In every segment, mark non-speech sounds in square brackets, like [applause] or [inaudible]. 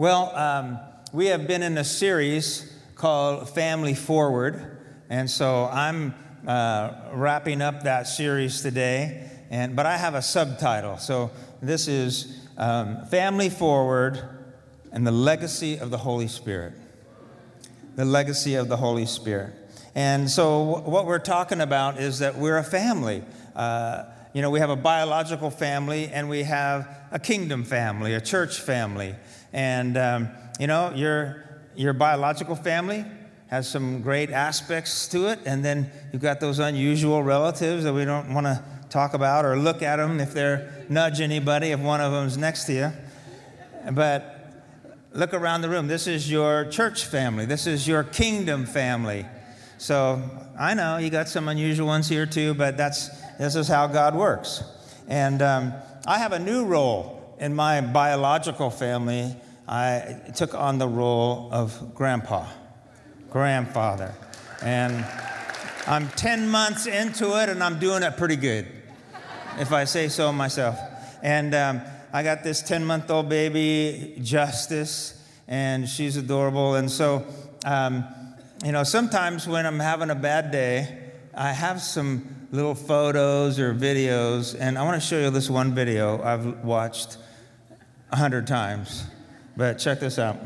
Well, um, we have been in a series called Family Forward, and so I'm uh, wrapping up that series today. And but I have a subtitle, so this is um, Family Forward and the Legacy of the Holy Spirit. The legacy of the Holy Spirit. And so, what we're talking about is that we're a family. Uh, you know, we have a biological family and we have a kingdom family, a church family. And, um, you know, your, your biological family has some great aspects to it. And then you've got those unusual relatives that we don't want to talk about or look at them if they're nudge anybody if one of them's next to you. But look around the room. This is your church family, this is your kingdom family. So I know you got some unusual ones here too, but that's, this is how God works. And um, I have a new role in my biological family. I took on the role of grandpa, grandfather. And I'm 10 months into it and I'm doing it pretty good, if I say so myself. And um, I got this 10 month old baby, Justice, and she's adorable. And so, um, you know, sometimes when I'm having a bad day, I have some little photos or videos, and I want to show you this one video I've watched a hundred times. But check this out.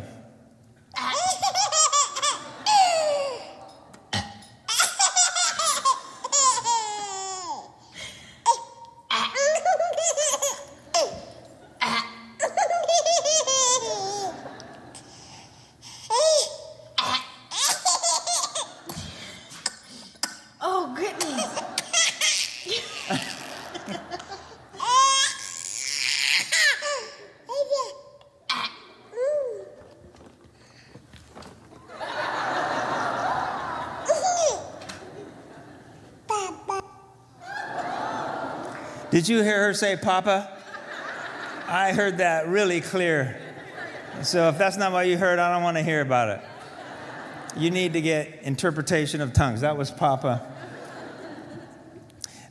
Did you hear her say Papa? I heard that really clear. So if that's not what you heard, I don't want to hear about it. You need to get interpretation of tongues. That was Papa.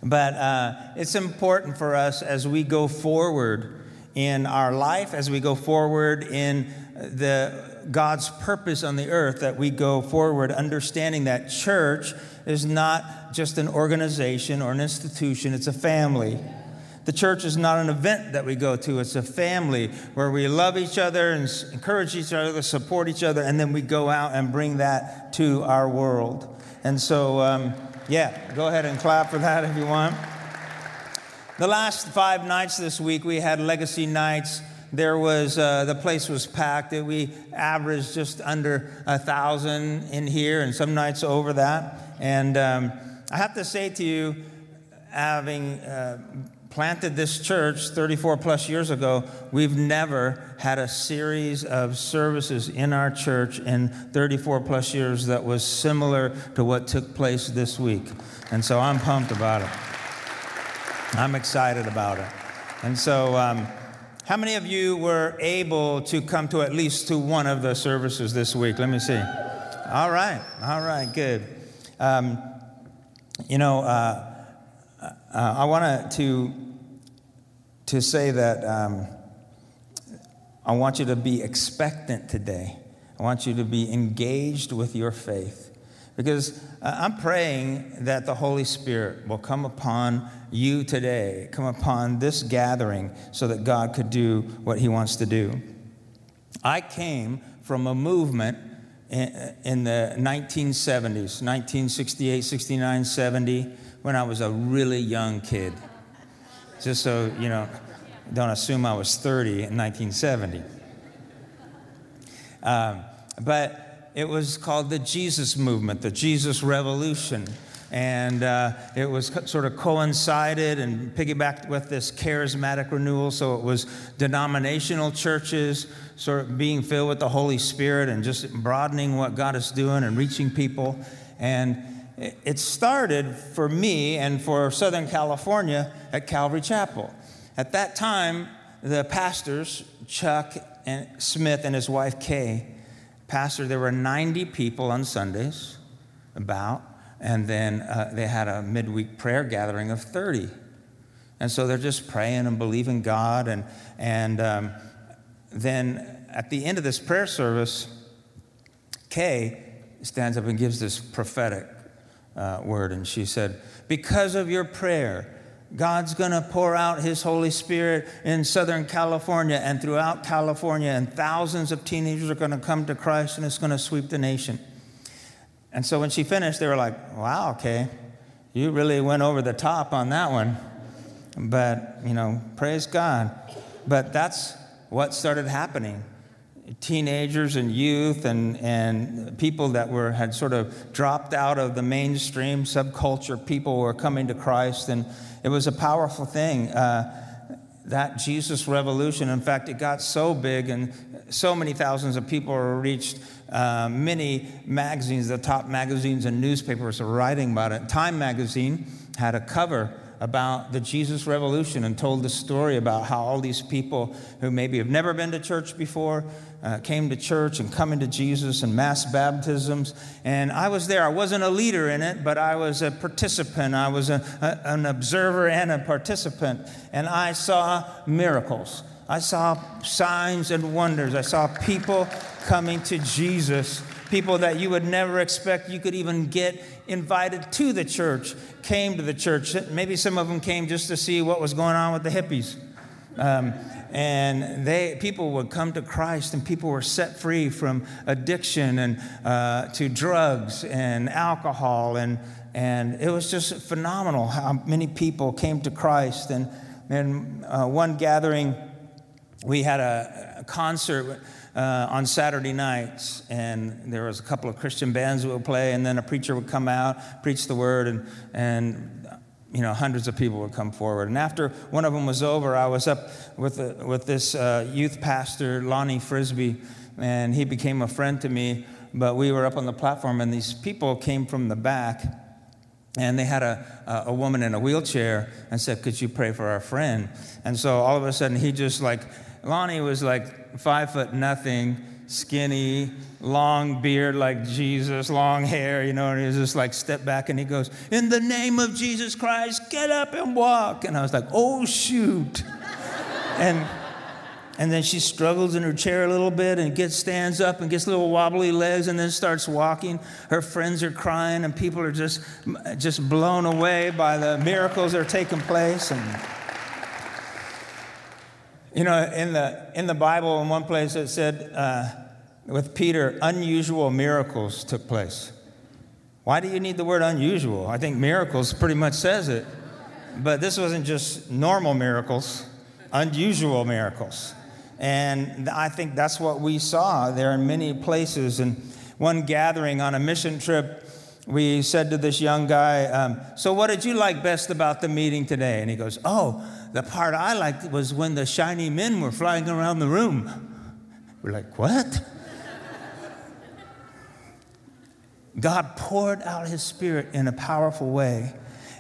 But uh, it's important for us as we go forward in our life, as we go forward in the God's purpose on the earth, that we go forward understanding that church is not just an organization or an institution, it's a family. The church is not an event that we go to, it's a family where we love each other and encourage each other, support each other, and then we go out and bring that to our world. And so, um, yeah, go ahead and clap for that if you want. The last five nights this week, we had legacy nights. There was uh, the place was packed. We averaged just under a thousand in here, and some nights over that. And um, I have to say to you, having uh, planted this church 34 plus years ago, we've never had a series of services in our church in 34 plus years that was similar to what took place this week. And so I'm pumped about it. I'm excited about it. And so, um, how many of you were able to come to at least to one of the services this week? Let me see. All right, all right, good. Um, you know, uh, uh, I want to to say that um, I want you to be expectant today. I want you to be engaged with your faith. Because uh, I'm praying that the Holy Spirit will come upon you today, come upon this gathering, so that God could do what He wants to do. I came from a movement in, in the 1970s, 1968, 69, 70, when I was a really young kid. Just so you know, don't assume I was 30 in 1970. Um, but it was called the Jesus Movement, the Jesus Revolution. And uh, it was co- sort of coincided and piggybacked with this charismatic renewal. So it was denominational churches sort of being filled with the Holy Spirit and just broadening what God is doing and reaching people. And it it started for me and for Southern California at Calvary Chapel. At that time, the pastors, Chuck and Smith and his wife Kay, pastor, there were 90 people on Sundays, about, and then uh, they had a midweek prayer gathering of 30. And so they're just praying and believing God. And, and um, then at the end of this prayer service, Kay stands up and gives this prophetic uh, word. And she said, Because of your prayer, God's going to pour out His Holy Spirit in Southern California and throughout California, and thousands of teenagers are going to come to Christ, and it's going to sweep the nation. And so when she finished, they were like, wow, okay, you really went over the top on that one. But, you know, praise God. But that's what started happening teenagers and youth and, and people that were had sort of dropped out of the mainstream subculture people were coming to christ and it was a powerful thing uh, that jesus revolution. In fact it got so big and so many thousands of people were reached uh, many magazines the top magazines and newspapers are writing about it. Time magazine had a cover about the Jesus Revolution and told the story about how all these people who maybe have never been to church before uh, came to church and coming to Jesus and mass baptisms. And I was there. I wasn't a leader in it, but I was a participant. I was a, a, an observer and a participant. And I saw miracles. I saw signs and wonders. I saw people coming to Jesus people that you would never expect you could even get invited to the church came to the church. Maybe some of them came just to see what was going on with the hippies. Um, and they people would come to Christ, and people were set free from addiction and uh, to drugs and alcohol, and and it was just phenomenal how many people came to Christ. And in uh, one gathering, we had a, concert uh, on Saturday nights, and there was a couple of Christian bands that would play, and then a preacher would come out, preach the word, and and you know hundreds of people would come forward. And after one of them was over, I was up with a, with this uh, youth pastor, Lonnie Frisbee, and he became a friend to me. But we were up on the platform, and these people came from the back and they had a, a woman in a wheelchair and said, Could you pray for our friend? And so all of a sudden, he just like Lonnie was like five foot nothing, skinny, long beard like Jesus, long hair, you know, and he was just like step back and he goes, In the name of Jesus Christ, get up and walk. And I was like, Oh, shoot. [laughs] and and then she struggles in her chair a little bit and gets stands up and gets little wobbly legs and then starts walking. Her friends are crying and people are just just blown away by the miracles that are taking place and you know, in the, in the Bible, in one place it said uh, with Peter, unusual miracles took place. Why do you need the word unusual? I think miracles pretty much says it. But this wasn't just normal miracles, unusual miracles. And I think that's what we saw there in many places. And one gathering on a mission trip, we said to this young guy, um, So, what did you like best about the meeting today? And he goes, Oh, the part I liked was when the shiny men were flying around the room. We're like, what? God poured out his spirit in a powerful way.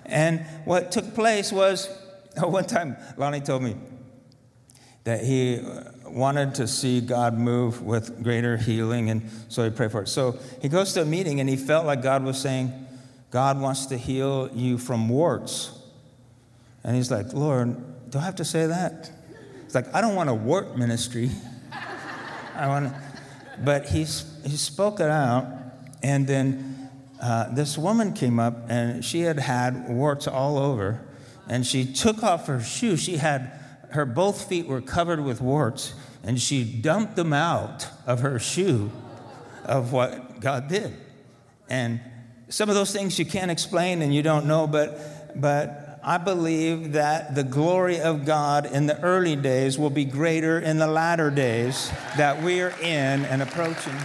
And what took place was, [laughs] one time, Lonnie told me that he wanted to see God move with greater healing, and so he prayed for it. So he goes to a meeting and he felt like God was saying, God wants to heal you from warts. And he's like, Lord, do I have to say that? It's like, I don't want a wart ministry. [laughs] I want but he, he spoke it out, and then uh, this woman came up, and she had had warts all over, and she took off her shoe. She had, her both feet were covered with warts, and she dumped them out of her shoe of what God did. And some of those things you can't explain and you don't know, but, but I believe that the glory of God in the early days will be greater in the latter days that we are in and approaching.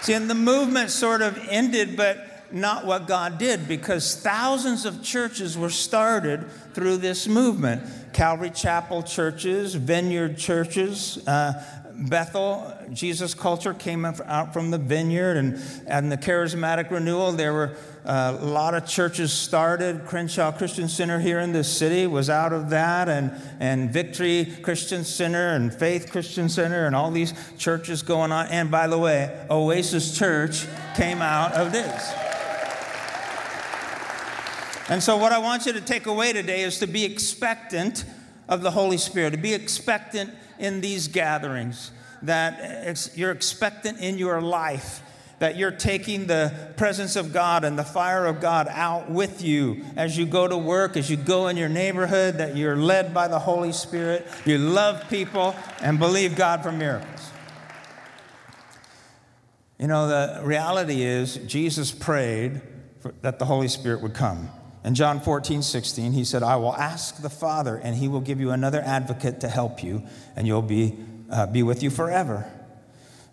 See, and the movement sort of ended, but not what God did, because thousands of churches were started through this movement. Calvary Chapel churches, vineyard churches, uh, Bethel, Jesus culture came out from the vineyard, and, and the charismatic renewal. There were uh, a lot of churches started. Crenshaw Christian Center here in this city was out of that, and, and Victory Christian Center, and Faith Christian Center, and all these churches going on. And by the way, Oasis Church came out of this. And so, what I want you to take away today is to be expectant of the Holy Spirit, to be expectant in these gatherings, that you're expectant in your life that you're taking the presence of God and the fire of God out with you as you go to work, as you go in your neighborhood, that you're led by the Holy Spirit, you love people, and believe God for miracles. You know, the reality is, Jesus prayed for, that the Holy Spirit would come. In John 14, 16, he said, I will ask the Father, and he will give you another advocate to help you, and you'll be, uh, be with you forever.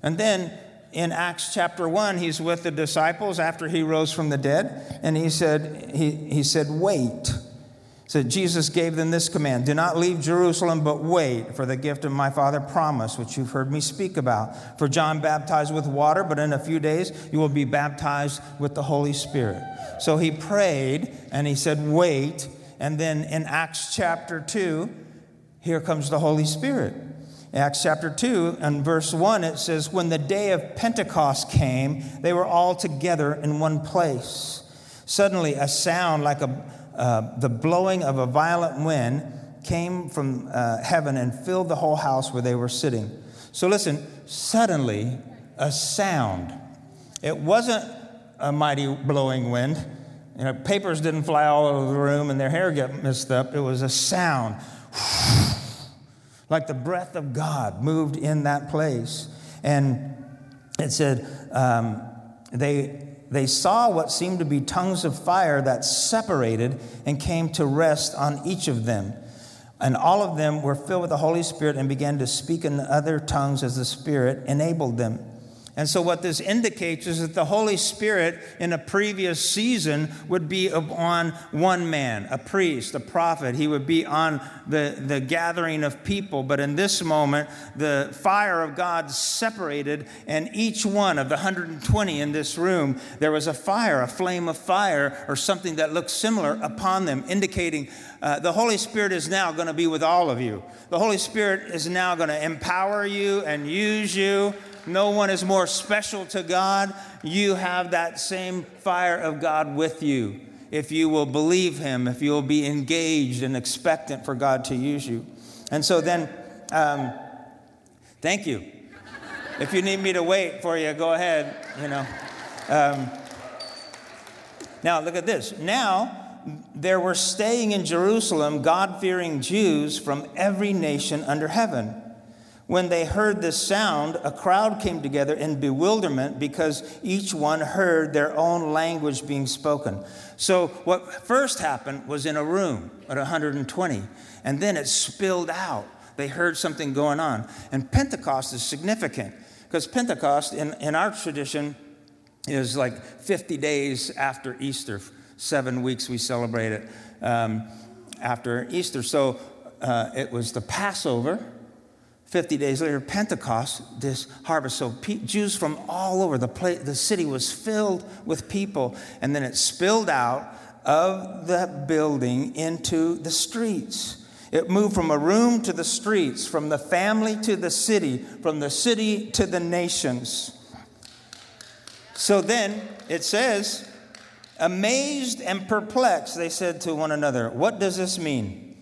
And then in Acts chapter 1, he's with the disciples after he rose from the dead, and he said, he, he said, Wait. So Jesus gave them this command Do not leave Jerusalem, but wait for the gift of my Father promise, which you've heard me speak about. For John baptized with water, but in a few days you will be baptized with the Holy Spirit. So he prayed and he said, Wait. And then in Acts chapter 2, here comes the Holy Spirit. Acts chapter 2 and verse 1, it says, When the day of Pentecost came, they were all together in one place. Suddenly, a sound like a, uh, the blowing of a violent wind came from uh, heaven and filled the whole house where they were sitting. So, listen, suddenly, a sound. It wasn't a mighty blowing wind. You know, papers didn't fly all over the room and their hair got messed up. It was a sound like the breath of God moved in that place. And it said, um, they, they saw what seemed to be tongues of fire that separated and came to rest on each of them. And all of them were filled with the Holy Spirit and began to speak in other tongues as the Spirit enabled them. And so, what this indicates is that the Holy Spirit in a previous season would be on one man, a priest, a prophet. He would be on the, the gathering of people. But in this moment, the fire of God separated, and each one of the 120 in this room, there was a fire, a flame of fire, or something that looked similar upon them, indicating uh, the Holy Spirit is now going to be with all of you. The Holy Spirit is now going to empower you and use you. No one is more special to God. You have that same fire of God with you. If you will believe Him, if you will be engaged and expectant for God to use you. And so then, um, thank you. If you need me to wait for you, go ahead, you know. Um, now, look at this. Now, there were staying in Jerusalem God fearing Jews from every nation under heaven. When they heard this sound, a crowd came together in bewilderment because each one heard their own language being spoken. So, what first happened was in a room at 120, and then it spilled out. They heard something going on. And Pentecost is significant because Pentecost, in, in our tradition, is like 50 days after Easter. Seven weeks we celebrate it um, after Easter. So, uh, it was the Passover 50 days later, Pentecost, this harvest. So Jews from all over the place, the city was filled with people, and then it spilled out of the building into the streets. It moved from a room to the streets, from the family to the city, from the city to the nations. So then it says, amazed and perplexed, they said to one another, What does this mean?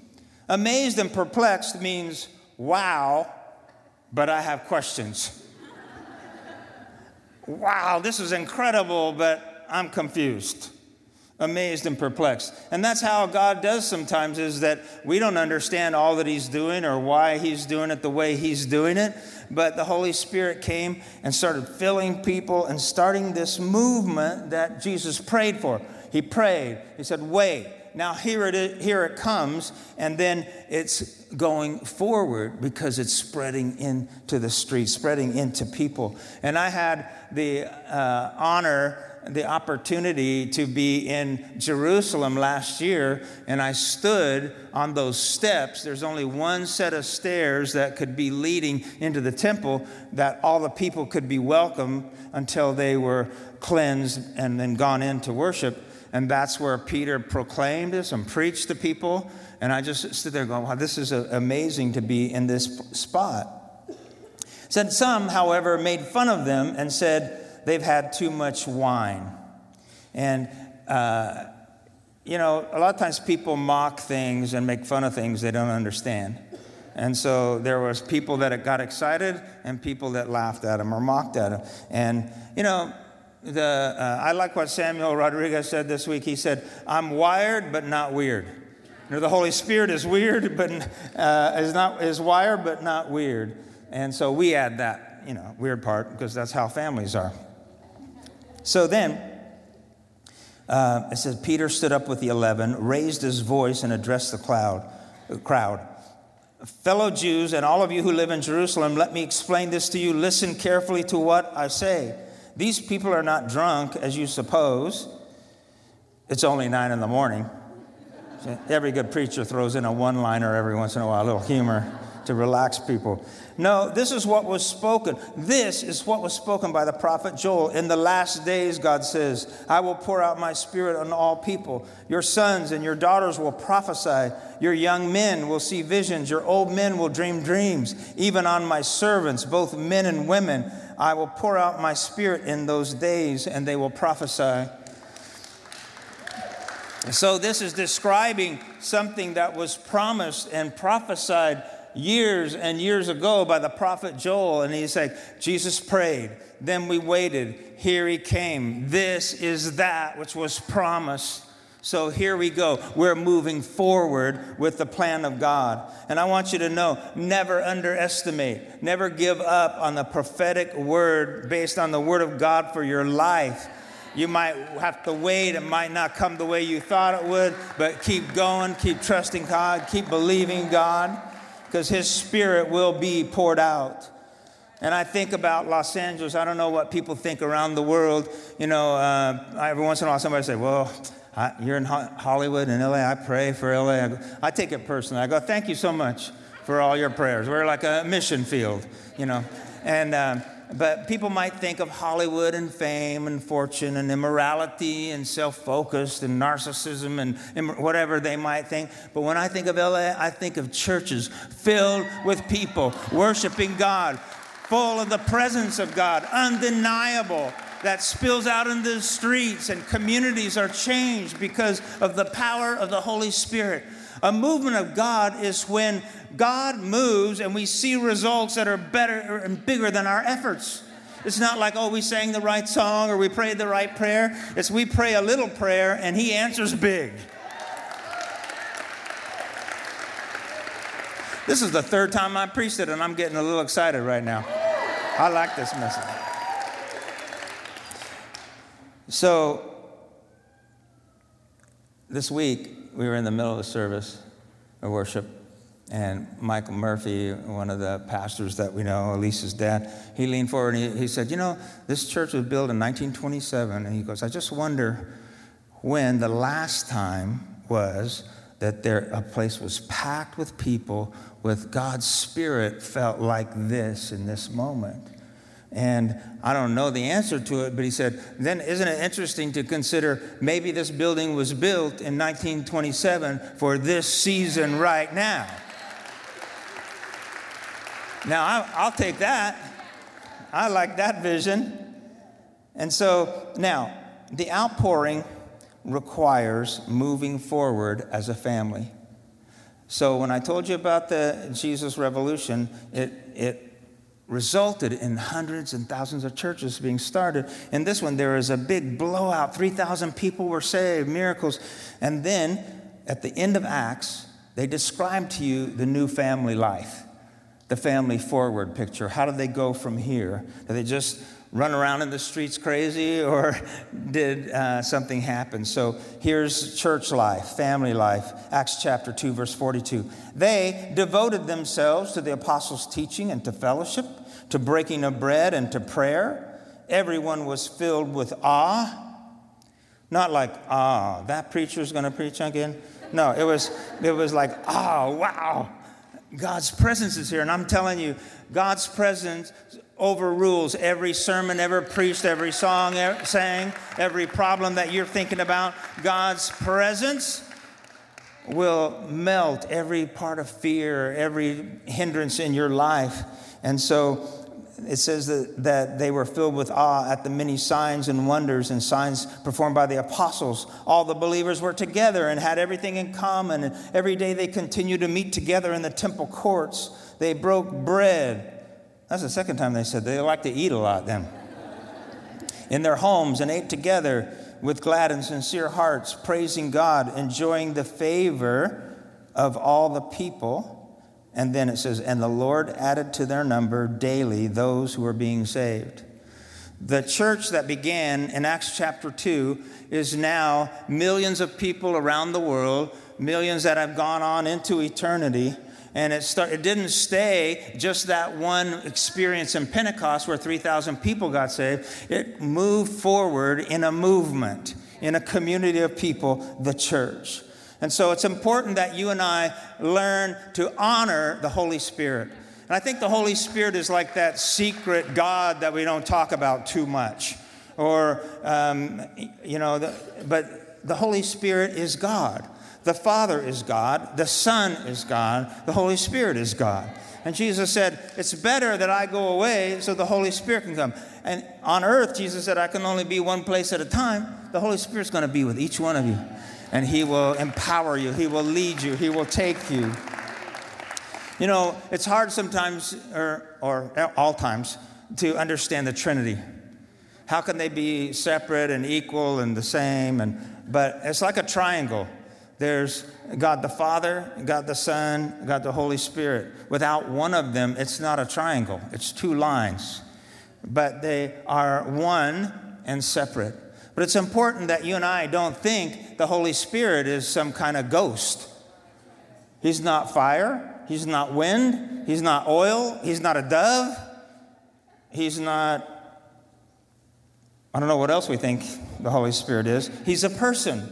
Amazed and perplexed means, Wow, but I have questions. wow, this is incredible, but I'm confused, amazed, and perplexed. And that's how God does sometimes is that we don't understand all that He's doing or why He's doing it the way He's doing it. But the Holy Spirit came and started filling people and starting this movement that Jesus prayed for. He prayed, He said, Wait now here it, is, here it comes, and then it's going forward because it's spreading into the streets, spreading into people. And I had the uh, honor, the opportunity to be in Jerusalem last year, and I stood on those steps. There's only one set of stairs that could be leading into the temple that all the people could be welcome until they were cleansed and then gone in to worship. And that's where Peter proclaimed this and preached to people. And I just stood there going, wow, this is amazing to be in this spot. Said some, however, made fun of them and said they've had too much wine. And, uh, you know, a lot of times people mock things and make fun of things they don't understand. And so there was people that got excited and people that laughed at him or mocked at him. And, you know, the, uh, I like what Samuel Rodriguez said this week. He said, I'm wired but not weird. You know, the Holy Spirit is weird, but uh, is not is wired, but not weird. And so we add that, you know, weird part because that's how families are. So then, uh, it says Peter stood up with the eleven, raised his voice, and addressed the cloud, the crowd. Fellow Jews and all of you who live in Jerusalem, let me explain this to you. Listen carefully to what I say. These people are not drunk, as you suppose. It's only nine in the morning. Every good preacher throws in a one liner every once in a while, a little humor to relax people. No, this is what was spoken. This is what was spoken by the prophet Joel. In the last days, God says, I will pour out my spirit on all people. Your sons and your daughters will prophesy. Your young men will see visions. Your old men will dream dreams. Even on my servants, both men and women, I will pour out my spirit in those days, and they will prophesy. So, this is describing something that was promised and prophesied years and years ago by the prophet Joel. And he's like, Jesus prayed. Then we waited. Here he came. This is that which was promised. So here we go. We're moving forward with the plan of God. And I want you to know never underestimate, never give up on the prophetic word based on the word of God for your life. You might have to wait. It might not come the way you thought it would, but keep going, keep trusting God, keep believing God, because His Spirit will be poured out. And I think about Los Angeles. I don't know what people think around the world. You know, uh, every once in a while somebody say, well, I, you're in Hollywood and LA. I pray for LA. I, go, I take it personally. I go, thank you so much for all your prayers. We're like a mission field, you know. And um, but people might think of Hollywood and fame and fortune and immorality and self focused and narcissism and whatever they might think. But when I think of LA, I think of churches filled with people worshiping God, full of the presence of God, undeniable, that spills out into the streets, and communities are changed because of the power of the Holy Spirit. A movement of God is when God moves and we see results that are better and bigger than our efforts. It's not like, oh, we sang the right song or we prayed the right prayer. It's we pray a little prayer and He answers big. This is the third time I preached it, and I'm getting a little excited right now. I like this message. So, this week, we were in the middle of the service of worship, and Michael Murphy, one of the pastors that we know, Elisa's dad, he leaned forward and he, he said, You know, this church was built in 1927. And he goes, I just wonder when the last time was that there, a place was packed with people with God's Spirit felt like this in this moment. And I don't know the answer to it, but he said, then isn't it interesting to consider maybe this building was built in 1927 for this season right now? Now, I'll take that. I like that vision. And so now, the outpouring requires moving forward as a family. So when I told you about the Jesus Revolution, it, it resulted in hundreds and thousands of churches being started. In this one, there was a big blowout 3,000 people were saved, miracles. And then at the end of Acts, they describe to you the new family life, the family forward picture. How do they go from here? Did they just run around in the streets crazy or [laughs] did uh, something happen? So here's church life, family life. Acts chapter 2, verse 42. They devoted themselves to the apostles' teaching and to fellowship, to breaking of bread and to prayer. Everyone was filled with awe. Not like, ah, that preacher's going to preach again. No, it was, it was like, oh, wow, God's presence is here. And I'm telling you, God's presence overrules every sermon ever preached, every song ever sang, every problem that you're thinking about. God's presence will melt every part of fear, every hindrance in your life. And so it says that, that they were filled with awe at the many signs and wonders and signs performed by the apostles. All the believers were together and had everything in common. And every day they continued to meet together in the temple courts. They broke bread. That's the second time they said they like to eat a lot then. in their homes and ate together with glad and sincere hearts, praising God, enjoying the favor of all the people. And then it says, And the Lord added to their number daily those who were being saved. The church that began in Acts chapter 2 is now millions of people around the world, millions that have gone on into eternity. And it, start, it didn't stay just that one experience in Pentecost where 3,000 people got saved. It moved forward in a movement, in a community of people, the church. And so it's important that you and I learn to honor the Holy Spirit. And I think the Holy Spirit is like that secret God that we don't talk about too much. Or, um, you know, the, but the Holy Spirit is God. The Father is God. The Son is God. The Holy Spirit is God. And Jesus said, It's better that I go away so the Holy Spirit can come. And on earth, Jesus said, I can only be one place at a time. The Holy Spirit's going to be with each one of you and He will empower you, He will lead you, He will take you. You know, it's hard sometimes, or, or all times, to understand the Trinity. How can they be separate and equal and the same? And, but it's like a triangle. There's God the Father, God the Son, God the Holy Spirit. Without one of them, it's not a triangle, it's two lines. But they are one and separate. But it's important that you and I don't think the Holy Spirit is some kind of ghost. He's not fire, He's not wind, He's not oil, He's not a dove, He's not, I don't know what else we think the Holy Spirit is. He's a person.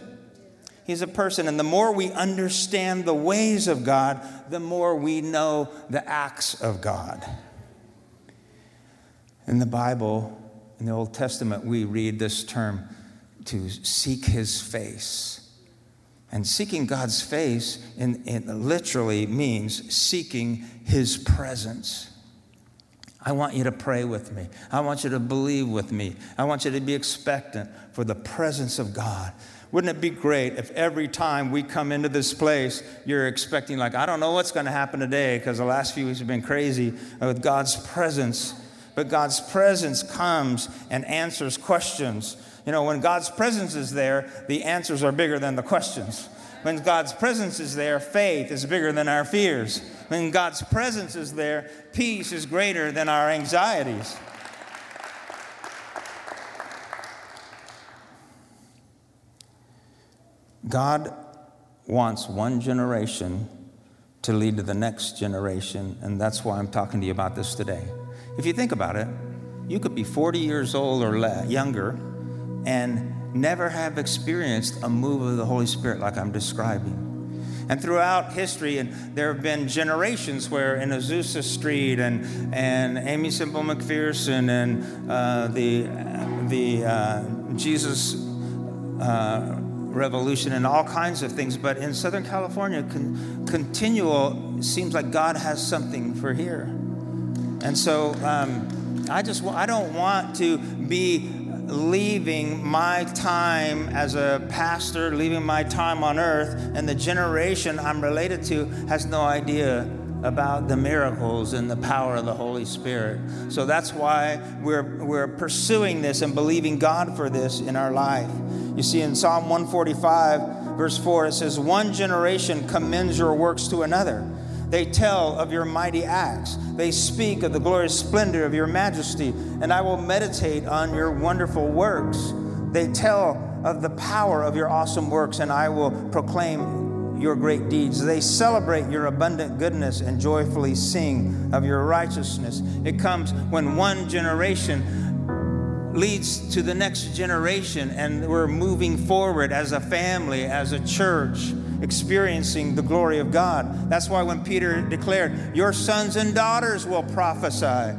He's a person. And the more we understand the ways of God, the more we know the acts of God. In the Bible, in the Old Testament, we read this term to seek his face. And seeking God's face in, in literally means seeking his presence. I want you to pray with me. I want you to believe with me. I want you to be expectant for the presence of God. Wouldn't it be great if every time we come into this place, you're expecting, like, I don't know what's going to happen today because the last few weeks have been crazy uh, with God's presence. But God's presence comes and answers questions. You know, when God's presence is there, the answers are bigger than the questions. When God's presence is there, faith is bigger than our fears. When God's presence is there, peace is greater than our anxieties. God wants one generation to lead to the next generation, and that's why I'm talking to you about this today. If you think about it, you could be 40 years old or younger and never have experienced a move of the Holy Spirit like I'm describing. And throughout history, and there have been generations where in Azusa Street and, and Aimee Semple McPherson and uh, the, the uh, Jesus uh, Revolution and all kinds of things, but in Southern California, con- continual seems like God has something for here. And so um, I just I don't want to be leaving my time as a pastor, leaving my time on earth, and the generation I'm related to has no idea about the miracles and the power of the Holy Spirit. So that's why we're, we're pursuing this and believing God for this in our life. You see, in Psalm 145, verse 4, it says, One generation commends your works to another. They tell of your mighty acts. They speak of the glorious splendor of your majesty, and I will meditate on your wonderful works. They tell of the power of your awesome works, and I will proclaim your great deeds. They celebrate your abundant goodness and joyfully sing of your righteousness. It comes when one generation leads to the next generation, and we're moving forward as a family, as a church experiencing the glory of God. That's why when Peter declared, Your sons and daughters will prophesy,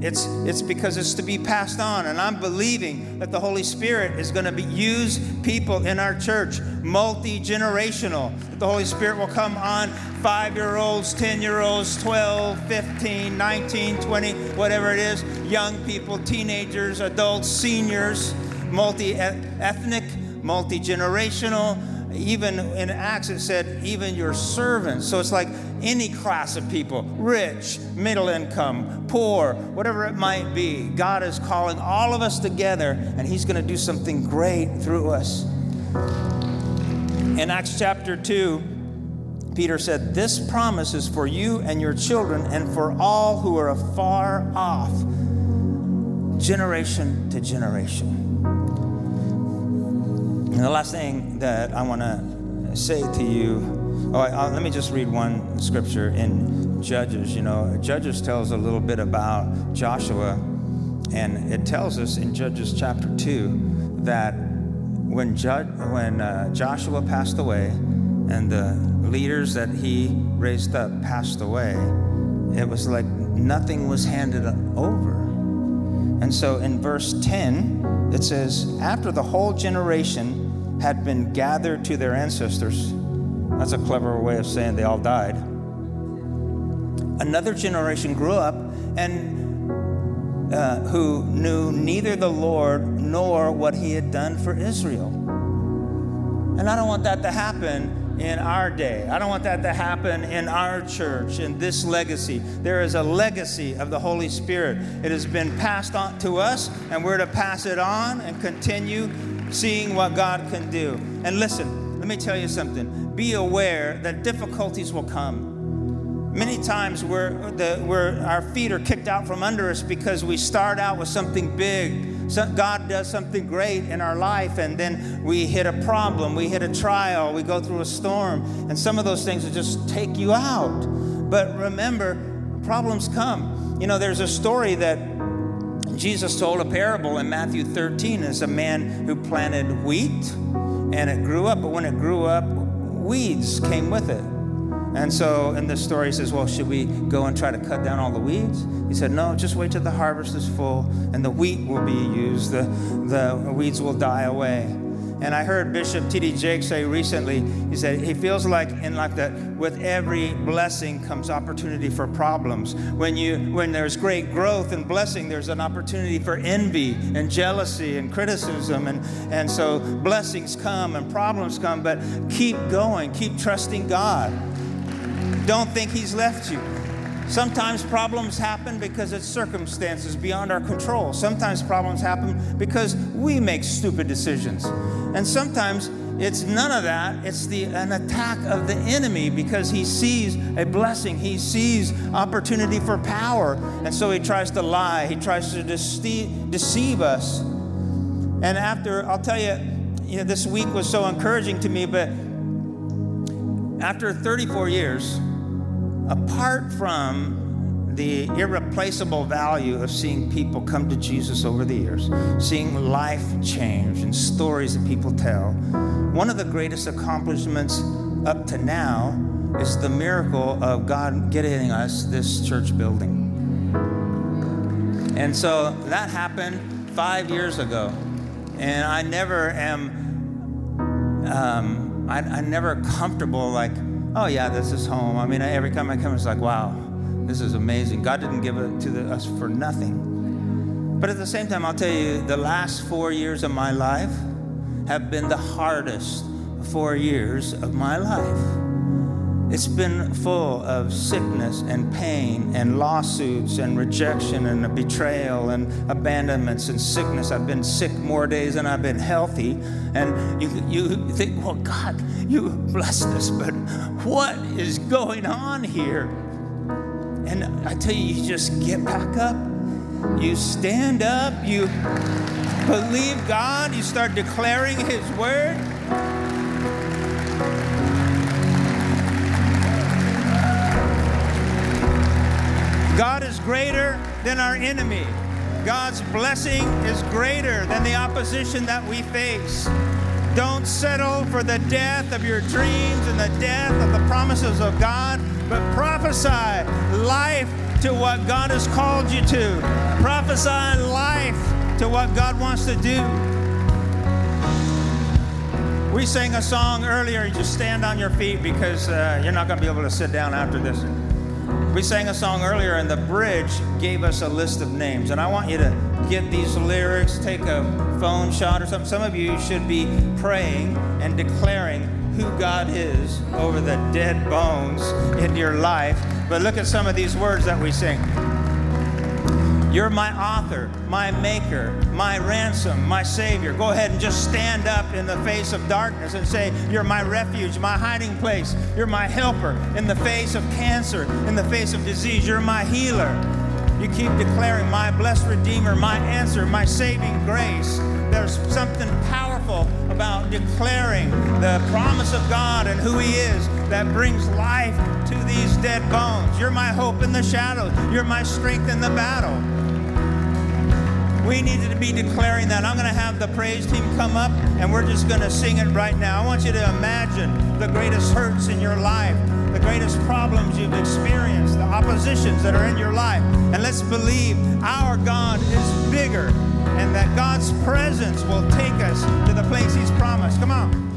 it's, it's because it's to be passed on. And I'm believing that the Holy Spirit is going to be, use people in our church, multi generational. The Holy Spirit will come on five year olds, 10 year olds, 12, 15, 19, 20, whatever it is, young people, teenagers, adults, seniors, multi ethnic, multi generational even in Acts, it said, even your servants. So it's like any class of people rich, middle income, poor, whatever it might be. God is calling all of us together, and He's going to do something great through us. In Acts chapter 2, Peter said, This promise is for you and your children and for all who are afar off, generation to generation. And the last thing that I want to say to you, oh, I, let me just read one scripture in Judges. You know, Judges tells a little bit about Joshua, and it tells us in Judges chapter 2 that when, Jud, when uh, Joshua passed away and the leaders that he raised up passed away, it was like nothing was handed over. And so in verse 10, it says, After the whole generation had been gathered to their ancestors. That's a clever way of saying they all died. Another generation grew up and uh, who knew neither the Lord nor what he had done for Israel. And I don't want that to happen in our day. I don't want that to happen in our church, in this legacy. There is a legacy of the Holy Spirit. It has been passed on to us, and we're to pass it on and continue seeing what God can do. And listen, let me tell you something. Be aware that difficulties will come. Many times we're, the, we're, our feet are kicked out from under us because we start out with something big. God does something great in our life, and then we hit a problem, we hit a trial, we go through a storm, and some of those things will just take you out. But remember, problems come. You know, there's a story that Jesus told a parable in Matthew 13. It's a man who planted wheat and it grew up, but when it grew up, weeds came with it. And so in this story, he says, Well, should we go and try to cut down all the weeds? He said, No, just wait till the harvest is full and the wheat will be used, the, the weeds will die away. And I heard Bishop T.D. Jakes say recently, he said, he feels like in life that with every blessing comes opportunity for problems. When, you, when there's great growth and blessing, there's an opportunity for envy and jealousy and criticism. And, and so blessings come and problems come, but keep going, keep trusting God. Don't think He's left you. Sometimes problems happen because it's circumstances beyond our control. Sometimes problems happen because we make stupid decisions. And sometimes it's none of that. It's the, an attack of the enemy because he sees a blessing. He sees opportunity for power. And so he tries to lie. He tries to deceive, deceive us. And after, I'll tell you, you know, this week was so encouraging to me, but after 34 years, apart from the irreplaceable value of seeing people come to Jesus over the years, seeing life change and stories that people tell, one of the greatest accomplishments up to now is the miracle of God getting us this church building. And so that happened five years ago. And I never am, um, I, I never comfortable like, oh yeah, this is home. I mean, every time I come, it's like, wow, this is amazing. God didn't give it to the, us for nothing. But at the same time, I'll tell you, the last four years of my life have been the hardest four years of my life. It's been full of sickness and pain and lawsuits and rejection and betrayal and abandonments and sickness. I've been sick more days than I've been healthy. And you, you think, well, God, you blessed us, but what is going on here? And I tell you, you just get back up, you stand up, you believe God, you start declaring His word. God is greater than our enemy. God's blessing is greater than the opposition that we face. Don't settle for the death of your dreams and the death of the promises of God, but prophesy life to what God has called you to. Prophesy life to what God wants to do. We sang a song earlier. You just stand on your feet because uh, you're not going to be able to sit down after this. We sang a song earlier, and the bridge gave us a list of names. And I want you to get these lyrics, take a phone shot or something. Some of you should be praying and declaring who God is over the dead bones in your life. But look at some of these words that we sing. You're my author, my maker, my ransom, my savior. Go ahead and just stand up in the face of darkness and say, You're my refuge, my hiding place. You're my helper in the face of cancer, in the face of disease. You're my healer. You keep declaring, My blessed Redeemer, my answer, my saving grace. There's something powerful about declaring the promise of God and who He is that brings life to these dead bones. You're my hope in the shadows. You're my strength in the battle. We needed to be declaring that. I'm going to have the praise team come up and we're just going to sing it right now. I want you to imagine the greatest hurts in your life, the greatest problems you've experienced, the oppositions that are in your life. And let's believe our God is bigger and that God's presence will take us to the place He's promised. Come on.